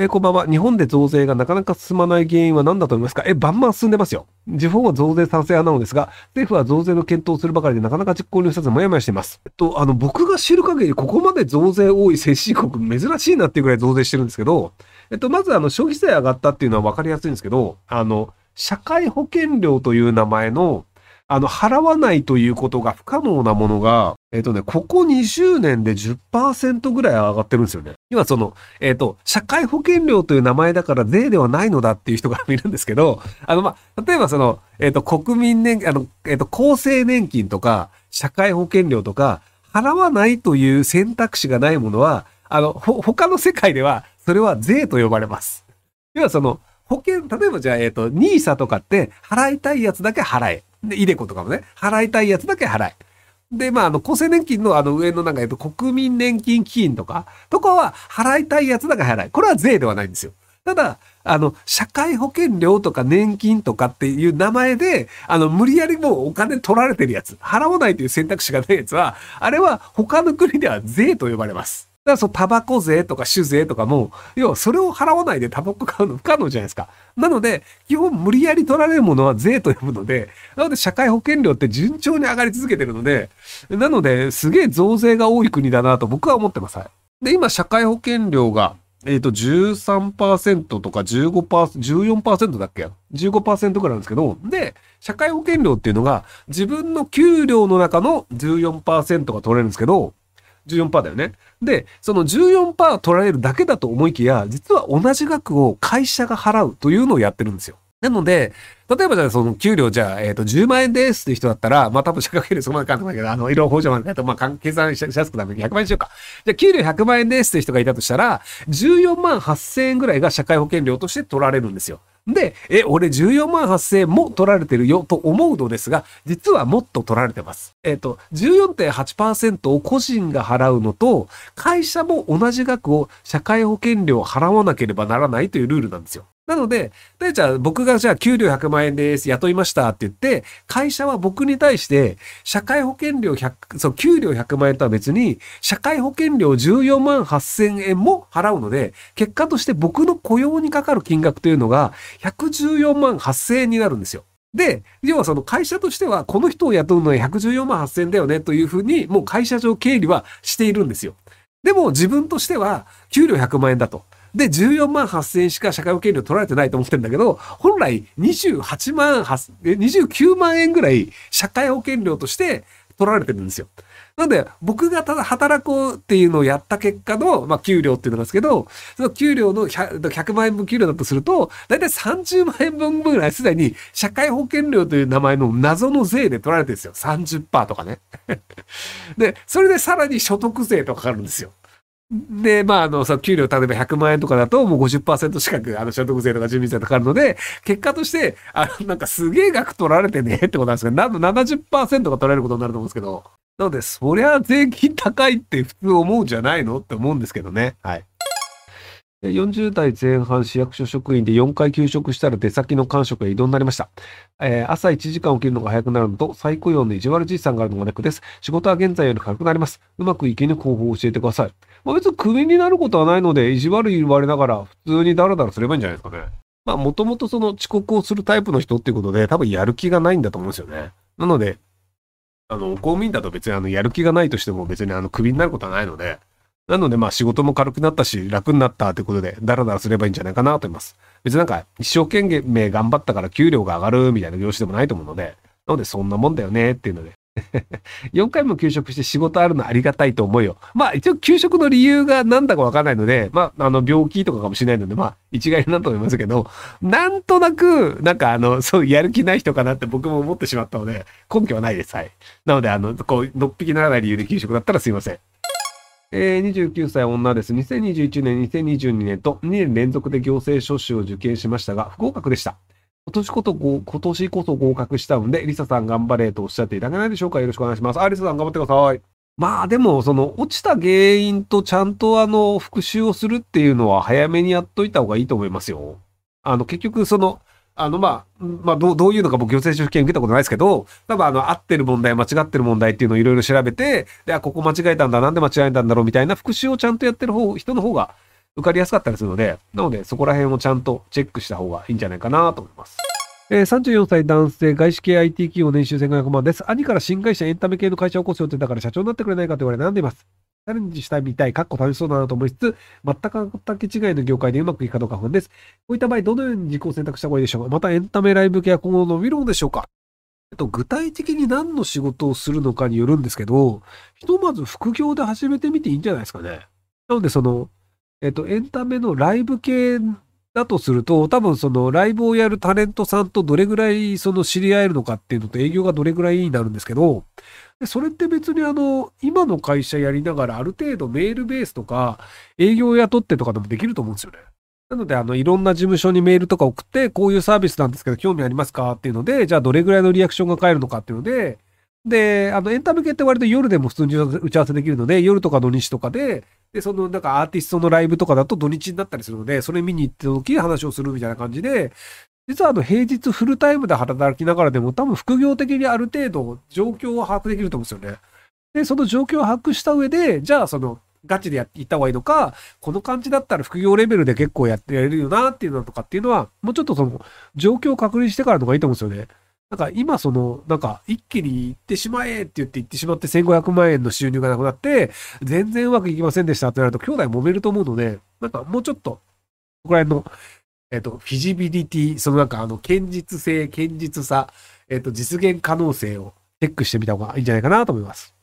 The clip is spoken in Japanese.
えーこんばんは。日本で増税がなかなか進まない原因は何だと思いますか？え、バンバン進んでますよ。地方は増税賛成派なのですが、政府は増税の検討をするばかりでなかなか実行に移さずもやもやしています。えっと、あの、僕が知る限り、ここまで増税多い先進国珍しいなっていうぐらい増税してるんですけど、えっと、まずあの、消費税上がったっていうのは分かりやすいんですけど、あの、社会保険料という名前の、あの、払わないということが不可能なものが、えっとね、ここ20年で10%ぐらい上がってるんですよね。今その、えっと、社会保険料という名前だから税ではないのだっていう人がいるんですけど、あの、まあ、例えばその、えっと、国民年、あの、えっと、厚生年金とか、社会保険料とか、払わないという選択肢がないものは、あの、ほ、他の世界では、それは税と呼ばれます。要はその、保険、例えばじゃあ、えっ、と、ニーサとかって、払いたいやつだけ払え。で、イデコとかもね、払いたいやつだけ払え。で、まあ、あの、厚生年金のあの上のなんか、えっと、国民年金基金とか、とかは、払いたいやつだけ払え。これは税ではないんですよ。ただ、あの、社会保険料とか年金とかっていう名前で、あの、無理やりもうお金取られてるやつ、払わないという選択肢がないやつは、あれは他の国では税と呼ばれます。だからそう、タバコ税とか酒税とかも、要はそれを払わないでタバコ買うの不可能じゃないですか。なので、基本無理やり取られるものは税と呼ぶので、なので社会保険料って順調に上がり続けてるので、なので、すげえ増税が多い国だなと僕は思ってます。はいで、今、社会保険料が、えっ、と、13%とか15%、14%だっけ ?15% ぐらいなんですけど、で、社会保険料っていうのが、自分の給料の中の14%が取れるんですけど、14%だよね。で、その14%取られるだけだと思いきや、実は同じ額を会社が払うというのをやってるんですよ。なので、例えばじゃあその給料じゃあ、えっ、と、10万円ですっていう人だったら、まあ多分社会保険料そこまでかかんないけど、あの、医療補助までと、まあ計算しやすくなるので100万円しようか。じゃあ給料100万円ですっていう人がいたとしたら、14万8000円ぐらいが社会保険料として取られるんですよ。で、え、俺14万8000円も取られてるよと思うのですが、実はもっと取られてます。えっ、と、14.8%を個人が払うのと、会社も同じ額を社会保険料を払わなければならないというルールなんですよ。なので、じゃあ僕がじゃあ給料100万円です、雇いましたって言って、会社は僕に対して、社会保険料100、そう、給料100万円とは別に、社会保険料14万8000円も払うので、結果として僕の雇用にかかる金額というのが、114万8000円になるんですよ。で、要はその会社としては、この人を雇うのは114万8000円だよねというふうに、もう会社上経理はしているんですよ。でも自分としては、給料100万円だと。で、14万8000円しか社会保険料取られてないと思ってるんだけど、本来28万8、29万円ぐらい社会保険料として取られてるんですよ。なので、僕がただ働こうっていうのをやった結果の、まあ、給料っていうのなんですけど、その給料の 100, 100万円分給料だとすると、だいたい30万円分ぐらいすでに社会保険料という名前の謎の税で取られてるんですよ。30%とかね。で、それでさらに所得税とかかかるんですよ。で、まあ、あの、さ、給料、例えば100万円とかだと、もう50%近く、あの、所得税とか住民税とかかるので、結果として、あの、なんかすげえ額取られてねってことなんですけど、なんと70%が取られることになると思うんですけど、なので、そりゃ税金高いって普通思うんじゃないのって思うんですけどね。はい。40代前半市役所職員で4回休職したら出先の官職が異動になりました。えー朝1時間起きるのが早くなるのと、再雇用の意地悪実産があるのがネックです。仕事は現在より軽くなります。うまく生き抜く方法を教えてください。まあ、別にクビになることはないので、意地悪言われながら、普通にダラダラすればいいんじゃないですかね。まあ、もともとその遅刻をするタイプの人っていうことで、多分やる気がないんだと思うんですよね。なので、あの、公務員だと別にあの、やる気がないとしても別にあの、クビになることはないので、なのでまあ仕事も軽くなったし、楽になったってことで、ダラダラすればいいんじゃないかなと思います。別になんか、一生懸命頑張ったから給料が上がるみたいな業種でもないと思うので、なのでそんなもんだよねっていうので。4回も休職して仕事あるのありがたいと思うよ。まあ一応休職の理由が何だかわかんないので、まああの病気とかかもしれないので、まあ一概になんと思いますけど、なんとなく、なんかあの、そうやる気ない人かなって僕も思ってしまったので、根拠はないです。はい。なのであの、こう、のっぴきならない理由で休職だったらすいません。えー、29歳女です。2021年、2022年と2年連続で行政書士を受験しましたが、不合格でした。今年こそ、今年こそ合格したので、リサさん頑張れとおっしゃっていただけないでしょうか？よろしくお願いします。あ、リサさん頑張ってください。まあでも、その、落ちた原因とちゃんとあの、復習をするっていうのは早めにやっといた方がいいと思いますよ。あの、結局その、あの、まあ、まあ、どう、どういうのか僕、行政書士試験受けたことないですけど、多分あの、合ってる問題、間違ってる問題っていうのをいろいろ調べて、で、あ、ここ間違えたんだ、なんで間違えたんだろうみたいな復習をちゃんとやってる方、人の方が、受かりやすかったりするので、なのでそこら辺をちゃんとチェックした方がいいんじゃないかなと思います。えー、34歳男性、外資系 IT 企業年収1500万です。兄から新会社エンタメ系の会社を起こす予定だから社長になってくれないかと言われ悩んでいます。チャレンジしたみたい、かっこ楽しそうだなと思いつつ、全く畑違いの業界でうまくいくかどうか不安です。こういった場合、どのように自己を選択した方がいいでしょうか？またエンタメライブ系は今後伸びるのでしょうか？えっと、具体的に何の仕事をするのかによるんですけど、ひとまず副業で始めてみていいんじゃないですかね。なので、その、えっと、エンタメのライブ系だとすると、多分そのライブをやるタレントさんとどれぐらいその知り合えるのかっていうのと営業がどれぐらいになるんですけど、でそれって別にあの、今の会社やりながらある程度メールベースとか営業を雇ってとかでもできると思うんですよね。なので、あの、いろんな事務所にメールとか送って、こういうサービスなんですけど、興味ありますかっていうので、じゃあどれぐらいのリアクションが返るのかっていうので、で、あの、エンタメ系って割と夜でも普通に打ち合わせできるので、夜とか土日とかで、で、そのなんかアーティストのライブとかだと土日になったりするので、それ見に行って時に話をするみたいな感じで、実はあの平日フルタイムで働きながらでも多分副業的にある程度状況を把握できると思うんですよね。で、その状況を把握した上で、じゃあそのガチでやっていった方がいいのか、この感じだったら副業レベルで結構やってやれるよなっていうのとかっていうのは、もうちょっとその状況を確認してからの方がいいと思うんですよね。なんか今その、なんか一気に行ってしまえって言って行ってしまって1500万円の収入がなくなって、全然うまくいきませんでしたってなると兄弟揉めると思うので、なんかもうちょっと、ここら辺の、えっ、と、フィジビリティ、そのなんかあの、堅実性、堅実さ、えっ、と、実現可能性をチェックしてみた方がいいんじゃないかなと思います。